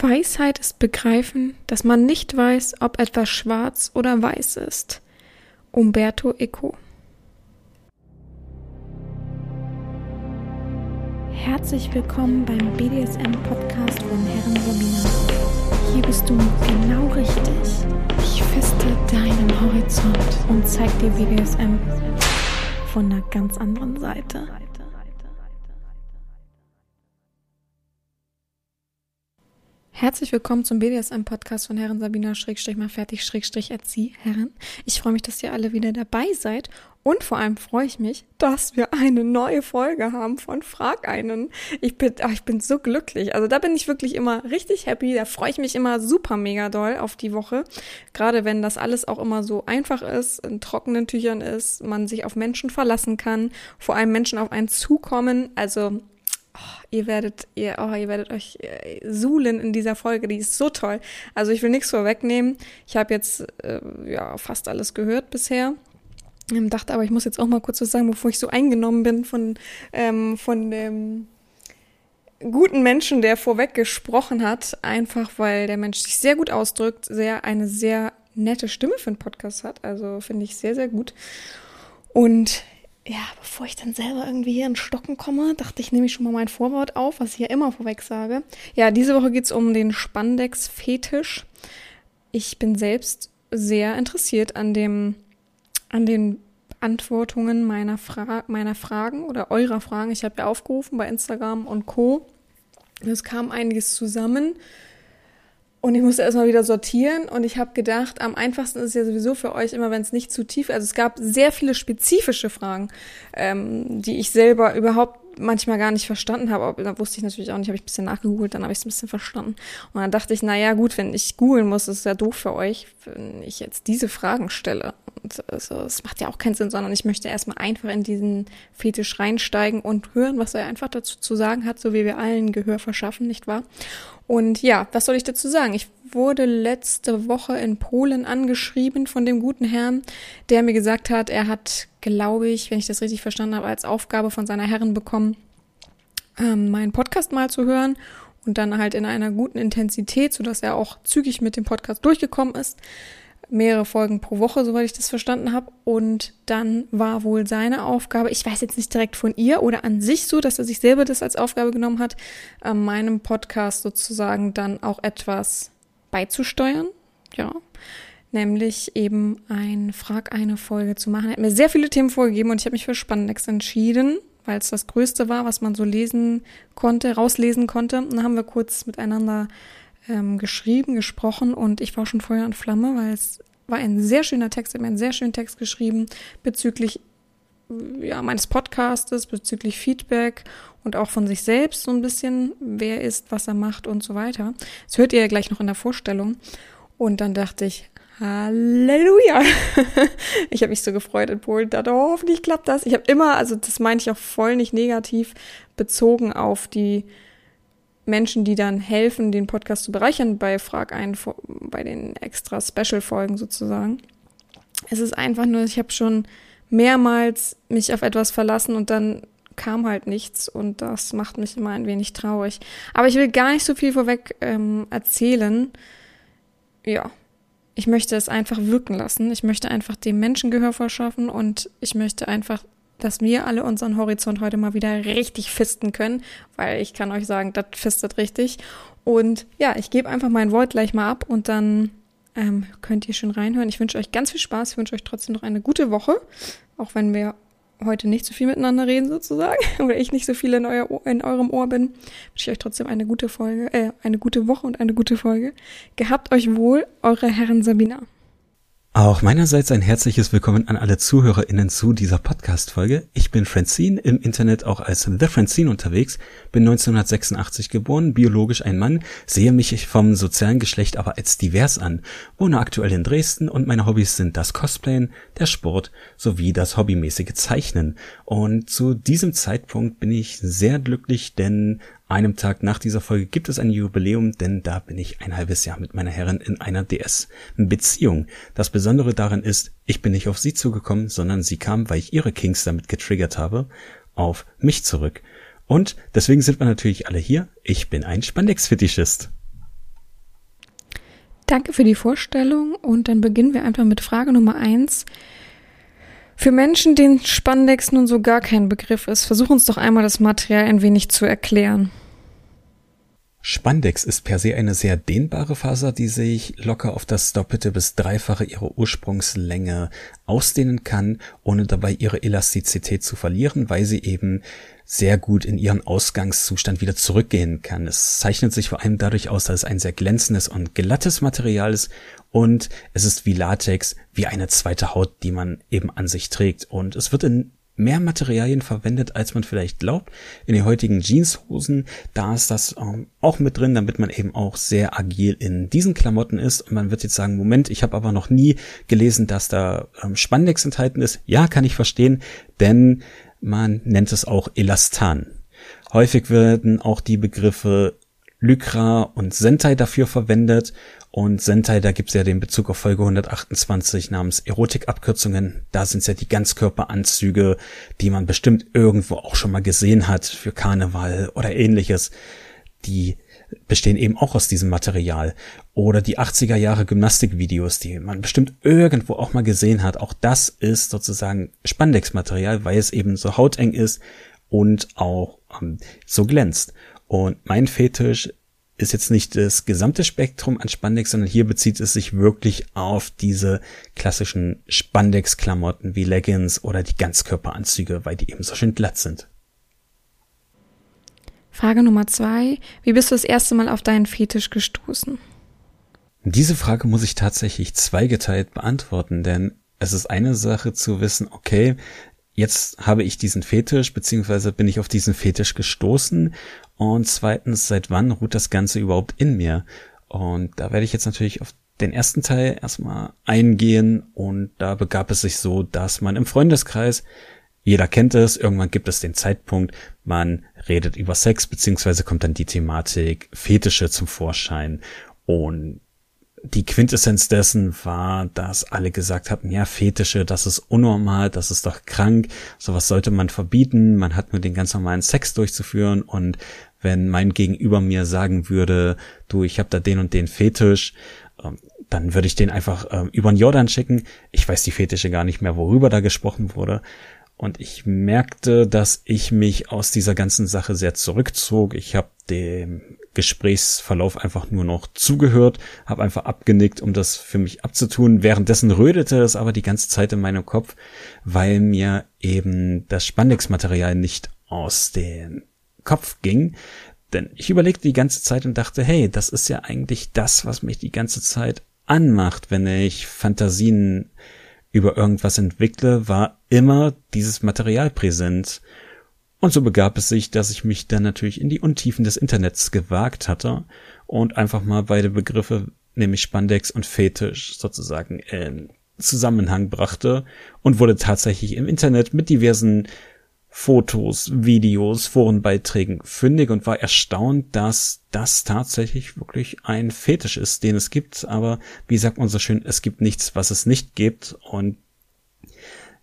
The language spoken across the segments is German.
Weisheit ist begreifen, dass man nicht weiß, ob etwas schwarz oder weiß ist. Umberto Eco Herzlich willkommen beim BDSM-Podcast von Herren Sabina. Hier bist du genau richtig. Ich feste deinen Horizont und zeig dir BDSM von einer ganz anderen Seite. Herzlich willkommen zum BDSM-Podcast von Herren Sabina Schrägstrich mal fertig Schrägstrich Erzieh Herren. Ich freue mich, dass ihr alle wieder dabei seid und vor allem freue ich mich, dass wir eine neue Folge haben von Frag einen. Ich bin, ach, ich bin so glücklich. Also da bin ich wirklich immer richtig happy. Da freue ich mich immer super mega doll auf die Woche. Gerade wenn das alles auch immer so einfach ist, in trockenen Tüchern ist, man sich auf Menschen verlassen kann, vor allem Menschen auf einen zukommen. Also Oh, ihr werdet, ihr, oh, ihr werdet euch äh, suhlen in dieser Folge, die ist so toll. Also ich will nichts vorwegnehmen. Ich habe jetzt äh, ja fast alles gehört bisher. Ähm, dachte aber, ich muss jetzt auch mal kurz was sagen, bevor ich so eingenommen bin von, ähm, von dem guten Menschen, der vorweg gesprochen hat, einfach weil der Mensch sich sehr gut ausdrückt, sehr eine sehr nette Stimme für einen Podcast hat. Also finde ich sehr, sehr gut. Und ja, bevor ich dann selber irgendwie hier in Stocken komme, dachte ich, nehme ich schon mal mein Vorwort auf, was ich ja immer vorweg sage. Ja, diese Woche geht's um den Spandex-Fetisch. Ich bin selbst sehr interessiert an dem, an den Antwortungen meiner, Fra meiner Fragen oder eurer Fragen. Ich habe ja aufgerufen bei Instagram und Co. Es kam einiges zusammen. Und ich musste erstmal wieder sortieren und ich habe gedacht, am einfachsten ist es ja sowieso für euch immer, wenn es nicht zu tief ist. Also es gab sehr viele spezifische Fragen, ähm, die ich selber überhaupt manchmal gar nicht verstanden habe. Da wusste ich natürlich auch nicht, habe ich ein bisschen nachgegoogelt, dann habe ich es ein bisschen verstanden. Und dann dachte ich, na ja, gut, wenn ich googeln muss, ist es ja doof für euch, wenn ich jetzt diese Fragen stelle. Und also, es macht ja auch keinen Sinn, sondern ich möchte erstmal einfach in diesen Fetisch reinsteigen und hören, was er einfach dazu zu sagen hat, so wie wir allen Gehör verschaffen, nicht wahr? Und ja, was soll ich dazu sagen? Ich wurde letzte Woche in Polen angeschrieben von dem guten Herrn, der mir gesagt hat, er hat, glaube ich, wenn ich das richtig verstanden habe, als Aufgabe von seiner Herren bekommen, ähm, meinen Podcast mal zu hören und dann halt in einer guten Intensität, sodass er auch zügig mit dem Podcast durchgekommen ist mehrere Folgen pro Woche, soweit ich das verstanden habe. Und dann war wohl seine Aufgabe, ich weiß jetzt nicht direkt von ihr oder an sich so, dass er sich selber das als Aufgabe genommen hat, äh, meinem Podcast sozusagen dann auch etwas beizusteuern. Ja. Nämlich eben ein Frag eine Folge zu machen. Er hat mir sehr viele Themen vorgegeben und ich habe mich für Spandex entschieden, weil es das Größte war, was man so lesen konnte, rauslesen konnte. Und dann haben wir kurz miteinander ähm, geschrieben, gesprochen und ich war schon Feuer und Flamme, weil es war ein sehr schöner Text, er hat einen sehr schönen Text geschrieben bezüglich ja, meines Podcastes, bezüglich Feedback und auch von sich selbst so ein bisschen, wer ist, was er macht und so weiter. Das hört ihr ja gleich noch in der Vorstellung. Und dann dachte ich, Halleluja! ich habe mich so gefreut in Polen, oh, hoffentlich klappt das. Ich habe immer, also das meine ich auch voll nicht negativ bezogen auf die Menschen, die dann helfen, den Podcast zu bereichern bei Frag ein, bei den extra Special-Folgen sozusagen. Es ist einfach nur, ich habe schon mehrmals mich auf etwas verlassen und dann kam halt nichts und das macht mich immer ein wenig traurig. Aber ich will gar nicht so viel vorweg ähm, erzählen. Ja, ich möchte es einfach wirken lassen. Ich möchte einfach dem Menschen Gehör verschaffen und ich möchte einfach dass wir alle unseren Horizont heute mal wieder richtig fisten können, weil ich kann euch sagen, das fistet richtig. Und ja, ich gebe einfach mein Wort gleich mal ab und dann ähm, könnt ihr schon reinhören. Ich wünsche euch ganz viel Spaß. Ich wünsche euch trotzdem noch eine gute Woche, auch wenn wir heute nicht so viel miteinander reden sozusagen oder ich nicht so viel in, euer Ohr, in eurem Ohr bin, wünsche ich euch trotzdem eine gute Folge, äh, eine gute Woche und eine gute Folge. Gehabt euch wohl, eure Herren Sabina. Auch meinerseits ein herzliches Willkommen an alle ZuhörerInnen zu dieser Podcast-Folge. Ich bin Francine, im Internet auch als The Francine unterwegs, bin 1986 geboren, biologisch ein Mann, sehe mich vom sozialen Geschlecht aber als divers an, wohne aktuell in Dresden und meine Hobbys sind das Cosplayen, der Sport sowie das hobbymäßige Zeichnen. Und zu diesem Zeitpunkt bin ich sehr glücklich, denn einem Tag nach dieser Folge gibt es ein Jubiläum, denn da bin ich ein halbes Jahr mit meiner Herrin in einer DS-Beziehung. Das Besondere daran ist, ich bin nicht auf sie zugekommen, sondern sie kam, weil ich ihre Kings damit getriggert habe, auf mich zurück. Und deswegen sind wir natürlich alle hier. Ich bin ein Spandex-Fetischist. Danke für die Vorstellung und dann beginnen wir einfach mit Frage Nummer eins. Für Menschen, denen Spandex nun so gar kein Begriff ist, versuch uns doch einmal das Material ein wenig zu erklären. Spandex ist per se eine sehr dehnbare Faser, die sich locker auf das Doppelte bis Dreifache ihrer Ursprungslänge ausdehnen kann, ohne dabei ihre Elastizität zu verlieren, weil sie eben sehr gut in ihren Ausgangszustand wieder zurückgehen kann. Es zeichnet sich vor allem dadurch aus, dass es ein sehr glänzendes und glattes Material ist und es ist wie Latex, wie eine zweite Haut, die man eben an sich trägt. Und es wird in mehr Materialien verwendet, als man vielleicht glaubt. In den heutigen Jeanshosen, da ist das ähm, auch mit drin, damit man eben auch sehr agil in diesen Klamotten ist. Und man wird jetzt sagen, Moment, ich habe aber noch nie gelesen, dass da ähm, Spandex enthalten ist. Ja, kann ich verstehen, denn man nennt es auch Elastan. Häufig werden auch die Begriffe Lycra und Sentai dafür verwendet und Sentai, da gibt's ja den Bezug auf Folge 128 namens Erotikabkürzungen. Da sind's ja die Ganzkörperanzüge, die man bestimmt irgendwo auch schon mal gesehen hat für Karneval oder ähnliches. Die bestehen eben auch aus diesem Material. Oder die 80er Jahre Gymnastikvideos, die man bestimmt irgendwo auch mal gesehen hat. Auch das ist sozusagen Spandex-Material, weil es eben so hauteng ist und auch ähm, so glänzt. Und mein Fetisch ist jetzt nicht das gesamte Spektrum an Spandex, sondern hier bezieht es sich wirklich auf diese klassischen Spandex-Klamotten wie Leggings oder die Ganzkörperanzüge, weil die eben so schön glatt sind. Frage Nummer zwei. Wie bist du das erste Mal auf deinen Fetisch gestoßen? Diese Frage muss ich tatsächlich zweigeteilt beantworten, denn es ist eine Sache zu wissen, okay, jetzt habe ich diesen Fetisch, beziehungsweise bin ich auf diesen Fetisch gestoßen und zweitens, seit wann ruht das Ganze überhaupt in mir? Und da werde ich jetzt natürlich auf den ersten Teil erstmal eingehen und da begab es sich so, dass man im Freundeskreis, jeder kennt es, irgendwann gibt es den Zeitpunkt, man redet über Sex, beziehungsweise kommt dann die Thematik Fetische zum Vorschein und die Quintessenz dessen war, dass alle gesagt hatten, ja, Fetische, das ist unnormal, das ist doch krank, sowas sollte man verbieten, man hat nur den ganz normalen Sex durchzuführen und wenn mein Gegenüber mir sagen würde, du, ich habe da den und den Fetisch, ähm, dann würde ich den einfach ähm, über den Jordan schicken. Ich weiß die Fetische gar nicht mehr, worüber da gesprochen wurde. Und ich merkte, dass ich mich aus dieser ganzen Sache sehr zurückzog. Ich habe dem Gesprächsverlauf einfach nur noch zugehört, habe einfach abgenickt, um das für mich abzutun. Währenddessen rödete es aber die ganze Zeit in meinem Kopf, weil mir eben das Spandex-Material nicht aus den Kopf ging. Denn ich überlegte die ganze Zeit und dachte, hey, das ist ja eigentlich das, was mich die ganze Zeit anmacht, wenn ich Fantasien über irgendwas entwickle, war immer dieses Material präsent. Und so begab es sich, dass ich mich dann natürlich in die Untiefen des Internets gewagt hatte und einfach mal beide Begriffe, nämlich Spandex und Fetisch, sozusagen in Zusammenhang brachte und wurde tatsächlich im Internet mit diversen Fotos, Videos, Forenbeiträgen fündig und war erstaunt, dass das tatsächlich wirklich ein Fetisch ist, den es gibt. Aber wie sagt man so schön, es gibt nichts, was es nicht gibt. Und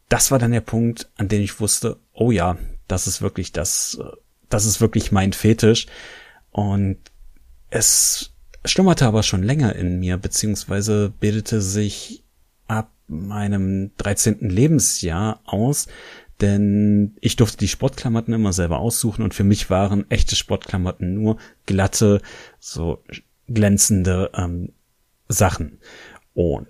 das war dann der Punkt, an dem ich wusste, oh ja, das ist wirklich das, das ist wirklich mein Fetisch. Und es schlummerte aber schon länger in mir, beziehungsweise bildete sich ab meinem 13. Lebensjahr aus, denn ich durfte die Sportklamotten immer selber aussuchen und für mich waren echte Sportklamotten nur glatte, so glänzende ähm, Sachen. Und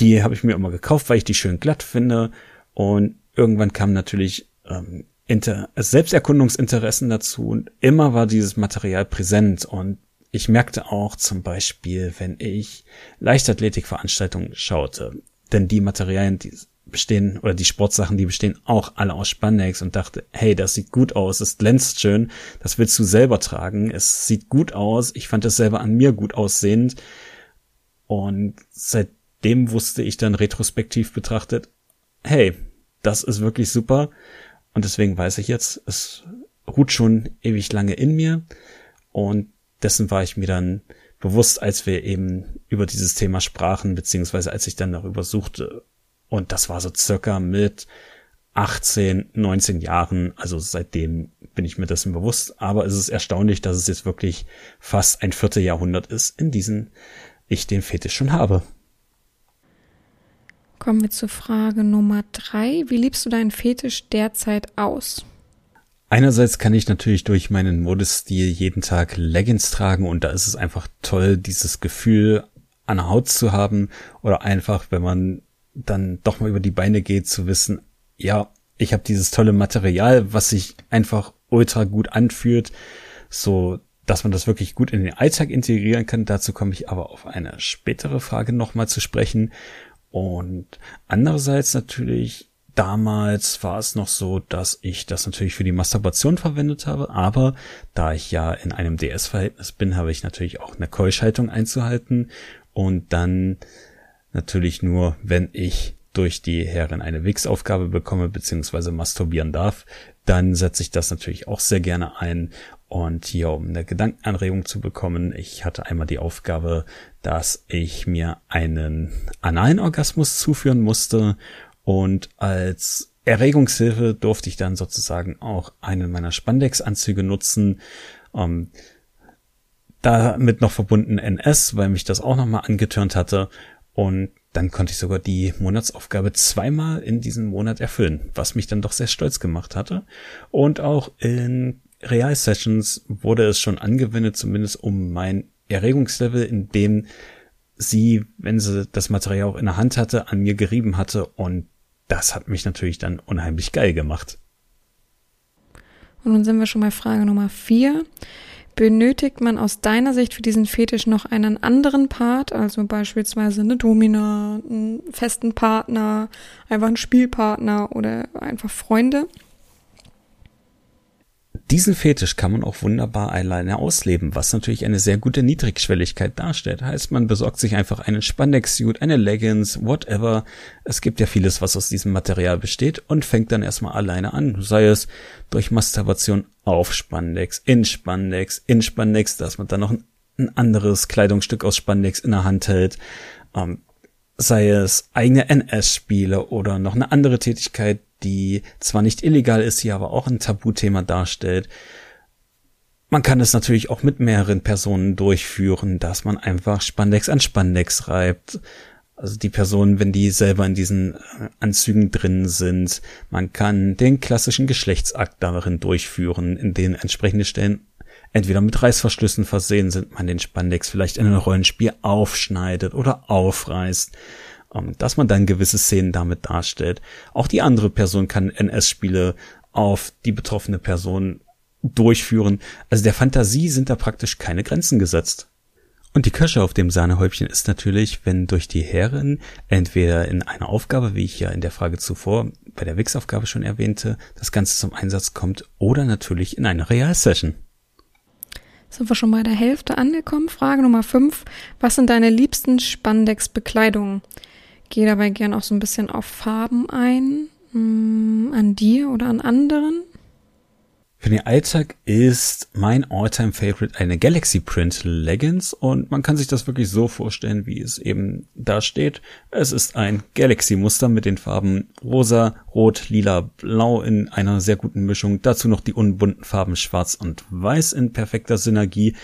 die habe ich mir immer gekauft, weil ich die schön glatt finde. Und irgendwann kam natürlich ähm, Inter Selbsterkundungsinteressen dazu und immer war dieses Material präsent und ich merkte auch zum Beispiel, wenn ich Leichtathletikveranstaltungen schaute, denn die Materialien, die bestehen, oder die Sportsachen, die bestehen auch alle aus Spandex und dachte, hey, das sieht gut aus, es glänzt schön, das willst du selber tragen, es sieht gut aus, ich fand es selber an mir gut aussehend und seitdem wusste ich dann retrospektiv betrachtet, hey, das ist wirklich super und deswegen weiß ich jetzt, es ruht schon ewig lange in mir und dessen war ich mir dann bewusst, als wir eben über dieses Thema sprachen, beziehungsweise als ich dann darüber suchte, und das war so circa mit 18, 19 Jahren. Also seitdem bin ich mir dessen bewusst. Aber es ist erstaunlich, dass es jetzt wirklich fast ein Vierteljahrhundert ist, in diesen ich den Fetisch schon habe. Kommen wir zur Frage Nummer drei. Wie liebst du deinen Fetisch derzeit aus? Einerseits kann ich natürlich durch meinen Modestil jeden Tag Leggings tragen und da ist es einfach toll, dieses Gefühl an der Haut zu haben oder einfach, wenn man dann doch mal über die Beine geht, zu wissen, ja, ich habe dieses tolle Material, was sich einfach ultra gut anfühlt, so dass man das wirklich gut in den Alltag integrieren kann. Dazu komme ich aber auf eine spätere Frage nochmal zu sprechen. Und andererseits natürlich, damals war es noch so, dass ich das natürlich für die Masturbation verwendet habe, aber da ich ja in einem DS-Verhältnis bin, habe ich natürlich auch eine Keuschhaltung einzuhalten und dann natürlich nur, wenn ich durch die Herren eine Wix-Aufgabe bekomme beziehungsweise masturbieren darf, dann setze ich das natürlich auch sehr gerne ein. Und hier, um eine Gedankenanregung zu bekommen, ich hatte einmal die Aufgabe, dass ich mir einen analen Orgasmus zuführen musste und als Erregungshilfe durfte ich dann sozusagen auch einen meiner Spandex-Anzüge nutzen. Ähm, damit noch verbunden NS, weil mich das auch nochmal angetörnt hatte. Und dann konnte ich sogar die Monatsaufgabe zweimal in diesem Monat erfüllen, was mich dann doch sehr stolz gemacht hatte. Und auch in Real-Sessions wurde es schon angewendet, zumindest um mein Erregungslevel, in dem sie, wenn sie das Material auch in der Hand hatte, an mir gerieben hatte. Und das hat mich natürlich dann unheimlich geil gemacht. Und nun sind wir schon bei Frage Nummer vier. Benötigt man aus deiner Sicht für diesen Fetisch noch einen anderen Part, also beispielsweise eine Domina, einen festen Partner, einfach einen Spielpartner oder einfach Freunde? Diesen Fetisch kann man auch wunderbar alleine ausleben, was natürlich eine sehr gute Niedrigschwelligkeit darstellt. Heißt, man besorgt sich einfach einen Spandex-Suit, eine Leggings, whatever. Es gibt ja vieles, was aus diesem Material besteht und fängt dann erstmal alleine an. Sei es durch Masturbation auf Spandex, in Spandex, in Spandex, dass man dann noch ein, ein anderes Kleidungsstück aus Spandex in der Hand hält. Ähm, sei es eigene NS-Spiele oder noch eine andere Tätigkeit, die zwar nicht illegal ist, hier aber auch ein Tabuthema darstellt. Man kann es natürlich auch mit mehreren Personen durchführen, dass man einfach Spandex an Spandex reibt. Also die Personen, wenn die selber in diesen äh, Anzügen drin sind. Man kann den klassischen Geschlechtsakt darin durchführen, in denen entsprechende Stellen entweder mit Reißverschlüssen versehen sind, man den Spandex vielleicht in ein Rollenspiel aufschneidet oder aufreißt. Ähm, dass man dann gewisse Szenen damit darstellt. Auch die andere Person kann NS-Spiele auf die betroffene Person durchführen. Also der Fantasie sind da praktisch keine Grenzen gesetzt. Und die Kirsche auf dem Sahnehäubchen ist natürlich, wenn durch die Herren entweder in einer Aufgabe, wie ich ja in der Frage zuvor bei der Wix-Aufgabe schon erwähnte, das Ganze zum Einsatz kommt oder natürlich in einer Real-Session. Sind wir schon bei der Hälfte angekommen? Frage Nummer 5. Was sind deine liebsten Spandex-Bekleidungen? Gehe dabei gern auch so ein bisschen auf Farben ein. Mh, hm, an dir oder an anderen? Für den Alltag ist mein Alltime Favorite eine Galaxy Print Leggings und man kann sich das wirklich so vorstellen, wie es eben da steht. Es ist ein Galaxy Muster mit den Farben rosa, rot, lila, blau in einer sehr guten Mischung. Dazu noch die unbunten Farben schwarz und weiß in perfekter Synergie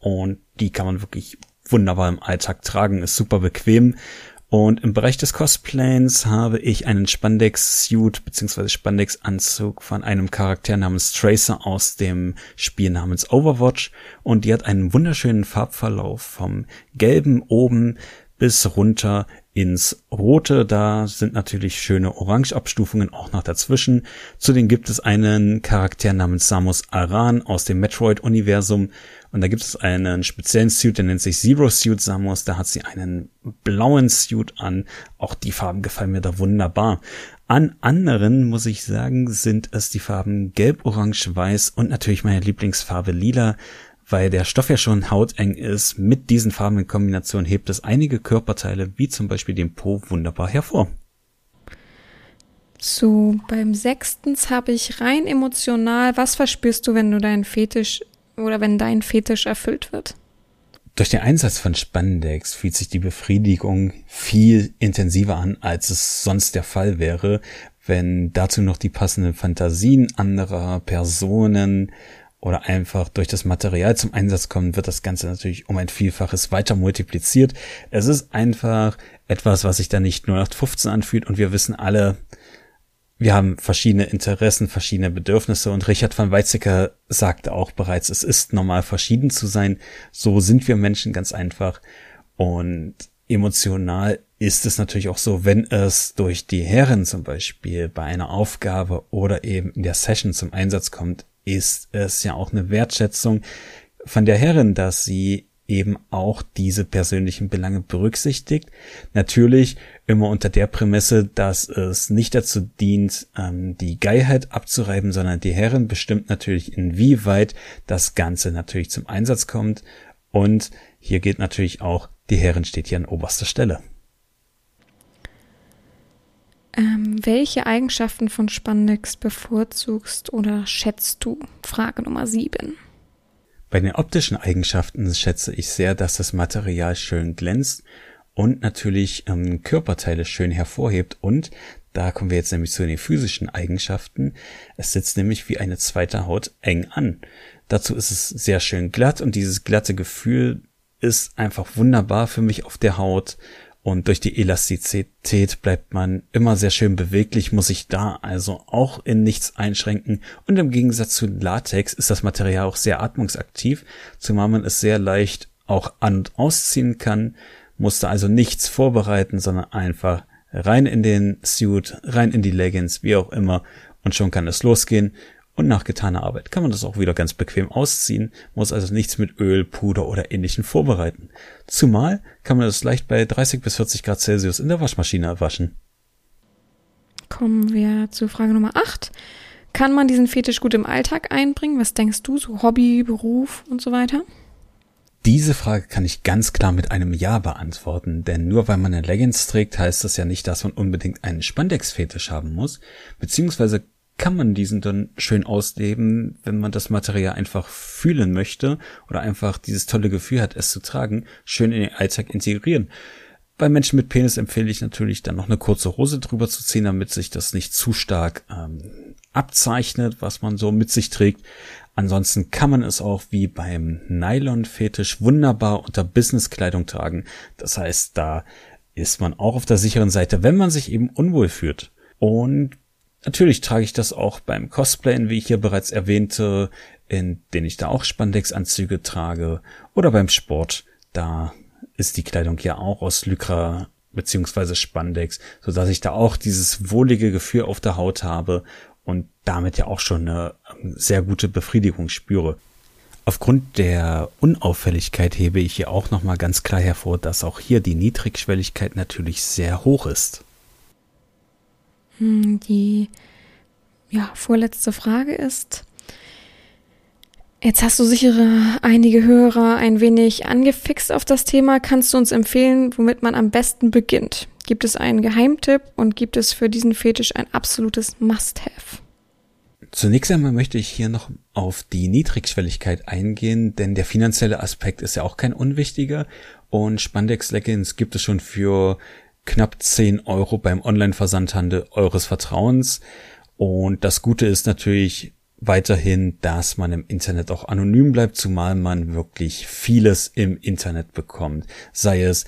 und die kann man wirklich wunderbar im Alltag tragen, ist super bequem und im Bereich des Cosplays habe ich einen Spandex-Suit bzw. Spandex-Anzug von einem Charakter namens Tracer aus dem Spiel namens Overwatch und die hat einen wunderschönen Farbverlauf vom gelben oben bis runter ins Rote. Da sind natürlich schöne Orange-Abstufungen auch noch dazwischen. Zudem gibt es einen Charakter namens Samus Aran aus dem Metroid-Universum. Und da gibt es einen speziellen Suit, der nennt sich Zero Suit Samus. Da hat sie einen blauen Suit an. Auch die Farben gefallen mir da wunderbar. An anderen, muss ich sagen, sind es die Farben Gelb, Orange, Weiß und natürlich meine Lieblingsfarbe Lila weil der Stoff ja schon hauteng ist. Mit diesen Farben in Kombination hebt es einige Körperteile, wie zum Beispiel den Po, wunderbar hervor. So, beim sechstens habe ich rein emotional, was verspürst du, wenn du deinen Fetisch oder wenn dein Fetisch erfüllt wird? Durch den Einsatz von Spandex fühlt sich die Befriedigung viel intensiver an, als es sonst der Fall wäre, wenn dazu noch die passenden Fantasien anderer Personen oder einfach durch das Material zum Einsatz kommen, wird das Ganze natürlich um ein Vielfaches weiter multipliziert. Es ist einfach etwas, was sich da nicht nur nach 15 anfühlt und wir wissen alle, wir haben verschiedene Interessen, verschiedene Bedürfnisse und Richard van Weizsäcker sagte auch bereits, es ist normal verschieden zu sein. So sind wir Menschen ganz einfach und emotional ist es natürlich auch so, wenn es durch die Herren zum Beispiel bei einer Aufgabe oder eben in der Session zum Einsatz kommt, ist es ja auch eine Wertschätzung von der Herren, dass sie eben auch diese persönlichen Belange berücksichtigt. Natürlich immer unter der Prämisse, dass es nicht dazu dient, ähm, die Geilheit abzureiben, sondern die Herren bestimmt natürlich, inwieweit das Ganze natürlich zum Einsatz kommt. Und hier geht natürlich auch, die Herren steht hier an oberster Stelle. Ähm, welche Eigenschaften von Spandex bevorzugst oder schätzt du? Frage Nummer sieben. Bei den optischen Eigenschaften schätze ich sehr, dass das Material schön glänzt und natürlich ähm, Körperteile schön hervorhebt und da kommen wir jetzt nämlich zu den physischen Eigenschaften. Es sitzt nämlich wie eine zweite Haut eng an. Dazu ist es sehr schön glatt und dieses glatte Gefühl ist einfach wunderbar für mich auf der Haut und durch die Elastizität bleibt man immer sehr schön beweglich, muss sich da also auch in nichts einschränken. Und im Gegensatz zu Latex ist das Material auch sehr atmungsaktiv, zumal man es sehr leicht auch an- und ausziehen kann, musste also nichts vorbereiten, sondern einfach rein in den Suit, rein in die Leggings, wie auch immer, und schon kann es losgehen. Und nach getaner Arbeit kann man das auch wieder ganz bequem ausziehen, muss also nichts mit Öl, Puder oder ähnlichen vorbereiten. Zumal kann man das leicht bei 30 bis 40 Grad Celsius in der Waschmaschine waschen. Kommen wir zu Frage Nummer 8. Kann man diesen Fetisch gut im Alltag einbringen? Was denkst du, so Hobby, Beruf und so weiter? Diese Frage kann ich ganz klar mit einem Ja beantworten, denn nur weil man eine Leggings trägt, heißt das ja nicht, dass man unbedingt einen Spandex-Fetisch haben muss, beziehungsweise kann man diesen dann schön ausleben, wenn man das Material einfach fühlen möchte oder einfach dieses tolle Gefühl hat, es zu tragen, schön in den Alltag integrieren. Bei Menschen mit Penis empfehle ich natürlich dann noch eine kurze Hose drüber zu ziehen, damit sich das nicht zu stark ähm, abzeichnet, was man so mit sich trägt. Ansonsten kann man es auch wie beim Nylon-Fetisch wunderbar unter Businesskleidung tragen. Das heißt, da ist man auch auf der sicheren Seite, wenn man sich eben unwohl fühlt. Und Natürlich trage ich das auch beim Cosplayen, wie ich hier bereits erwähnte, in denen ich da auch Spandex-Anzüge trage. Oder beim Sport, da ist die Kleidung ja auch aus Lycra beziehungsweise Spandex, so dass ich da auch dieses wohlige Gefühl auf der Haut habe und damit ja auch schon eine ähm, sehr gute Befriedigung spüre. Aufgrund der Unauffälligkeit hebe ich hier auch nochmal ganz klar hervor, dass auch hier die Niedrigschwelligkeit natürlich sehr hoch ist. Hm, die ja, vorletzte Frage ist, jetzt hast du sichere einige Hörer ein wenig angefixt auf das Thema. Kannst du uns empfehlen, womit man am besten beginnt? Gibt es einen Geheimtipp und gibt es für diesen Fetisch ein absolutes Must-Have? Zunächst einmal möchte ich hier noch auf die Niedrigschwelligkeit eingehen, denn der finanzielle Aspekt ist ja auch kein unwichtiger und Spandex Leggings gibt es schon für knapp 10 Euro beim Online-Versandhandel eures Vertrauens. Und das Gute ist natürlich weiterhin, dass man im Internet auch anonym bleibt, zumal man wirklich vieles im Internet bekommt. Sei es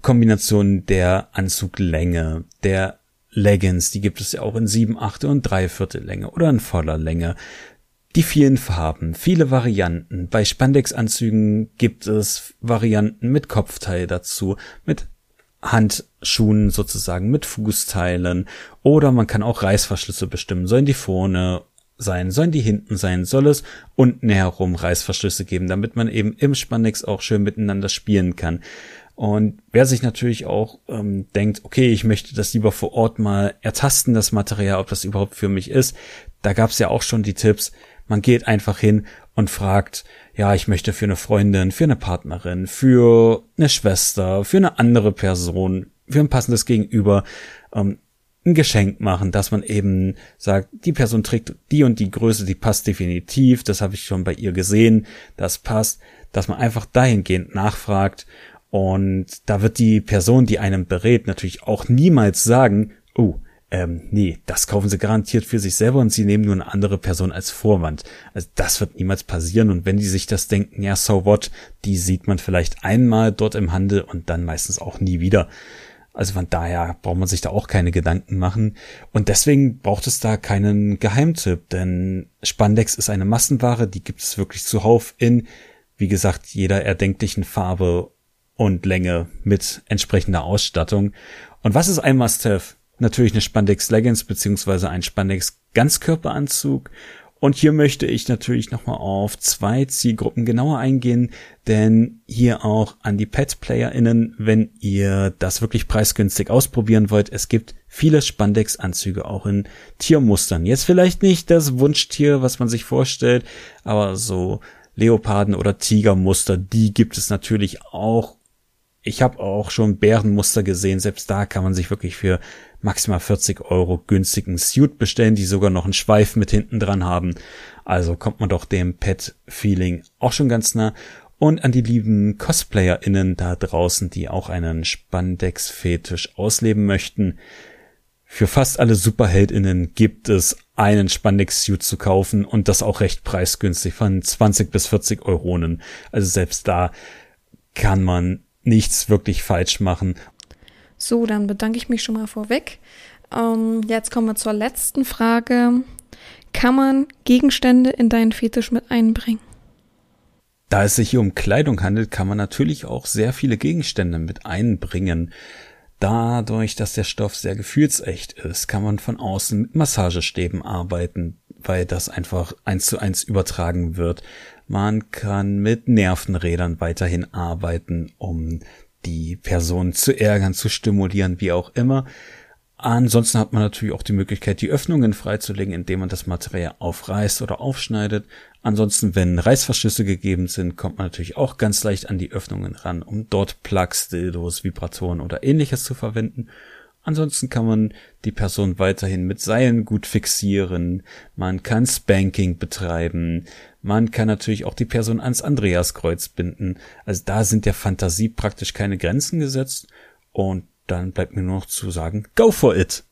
Kombinationen der Anzuglänge, der Leggings, die gibt es ja auch in sieben, achte und dreiviertel Länge oder in voller Länge. Die vielen Farben, viele Varianten. Bei Spandex-Anzügen gibt es Varianten mit Kopfteil dazu, mit Handschuhen sozusagen mit Fußteilen oder man kann auch Reißverschlüsse bestimmen. Sollen die vorne sein, sollen die hinten sein, soll es unten herum Reißverschlüsse geben, damit man eben im Spandex auch schön miteinander spielen kann. Und wer sich natürlich auch ähm, denkt, okay, ich möchte das lieber vor Ort mal ertasten, das Material, ob das überhaupt für mich ist, da gab es ja auch schon die Tipps. Man geht einfach hin und fragt, ja, ich möchte für eine Freundin, für eine Partnerin, für eine Schwester, für eine andere Person, für ein passendes Gegenüber ähm, ein Geschenk machen, dass man eben sagt, die Person trägt die und die Größe, die passt definitiv, das habe ich schon bei ihr gesehen, das passt, dass man einfach dahingehend nachfragt. Und da wird die Person, die einem berät, natürlich auch niemals sagen, oh, ähm, nee, das kaufen sie garantiert für sich selber und sie nehmen nur eine andere Person als Vorwand. Also das wird niemals passieren und wenn die sich das denken, ja, so what, die sieht man vielleicht einmal dort im Handel und dann meistens auch nie wieder. Also von daher braucht man sich da auch keine Gedanken machen. Und deswegen braucht es da keinen Geheimtipp, denn Spandex ist eine Massenware, die gibt es wirklich zuhauf in, wie gesagt, jeder erdenklichen Farbe und Länge mit entsprechender Ausstattung. Und was ist ein Must-Have? Natürlich eine Spandex Leggings beziehungsweise ein Spandex Ganzkörperanzug und hier möchte ich natürlich nochmal auf zwei Zielgruppen genauer eingehen, denn hier auch an die Pet-PlayerInnen, wenn ihr das wirklich preisgünstig ausprobieren wollt, es gibt viele Spandex-Anzüge auch in Tiermustern. Jetzt vielleicht nicht das Wunschtier, was man sich vorstellt, aber so Leoparden- oder Tigermuster, die gibt es natürlich auch. Ich habe auch schon Bärenmuster gesehen, selbst da kann man sich wirklich für maximal 40 Euro günstigen Suit bestellen, die sogar noch einen Schweif mit hinten dran haben. Also kommt man doch dem Pet-Feeling auch schon ganz nah. Und an die lieben CosplayerInnen da draußen, die auch einen Spandex-Fetisch ausleben möchten. Für fast alle SuperheldInnen gibt es einen Spandex-Suit zu kaufen und das auch recht preisgünstig von 20 bis 40 Euronen. Also selbst da kann man nichts wirklich falsch machen. So, dann bedanke ich mich schon mal vorweg. Ähm, jetzt kommen wir zur letzten Frage. Kann man Gegenstände in deinen Fetisch mit einbringen? Da es sich hier um Kleidung handelt, kann man natürlich auch sehr viele Gegenstände mit einbringen. Dadurch, dass der Stoff sehr gefühlsecht ist, kann man von außen mit Massagestäben arbeiten, weil das einfach eins zu eins übertragen wird. Man kann mit Nervenrädern weiterhin arbeiten, um die Person zu ärgern, zu stimulieren, wie auch immer. Ansonsten hat man natürlich auch die Möglichkeit, die Öffnungen freizulegen, indem man das Material aufreißt oder aufschneidet. Ansonsten, wenn Reißverschlüsse gegeben sind, kommt man natürlich auch ganz leicht an die Öffnungen ran, um dort Plugs, Dildos, Vibratoren oder ähnliches zu verwenden. Ansonsten kann man die Person weiterhin mit Seilen gut fixieren. Man kann Spanking betreiben. Man kann natürlich auch die Person ans Andreaskreuz binden. Also da sind der Fantasie praktisch keine Grenzen gesetzt. Und dann bleibt mir nur noch zu sagen, go for it!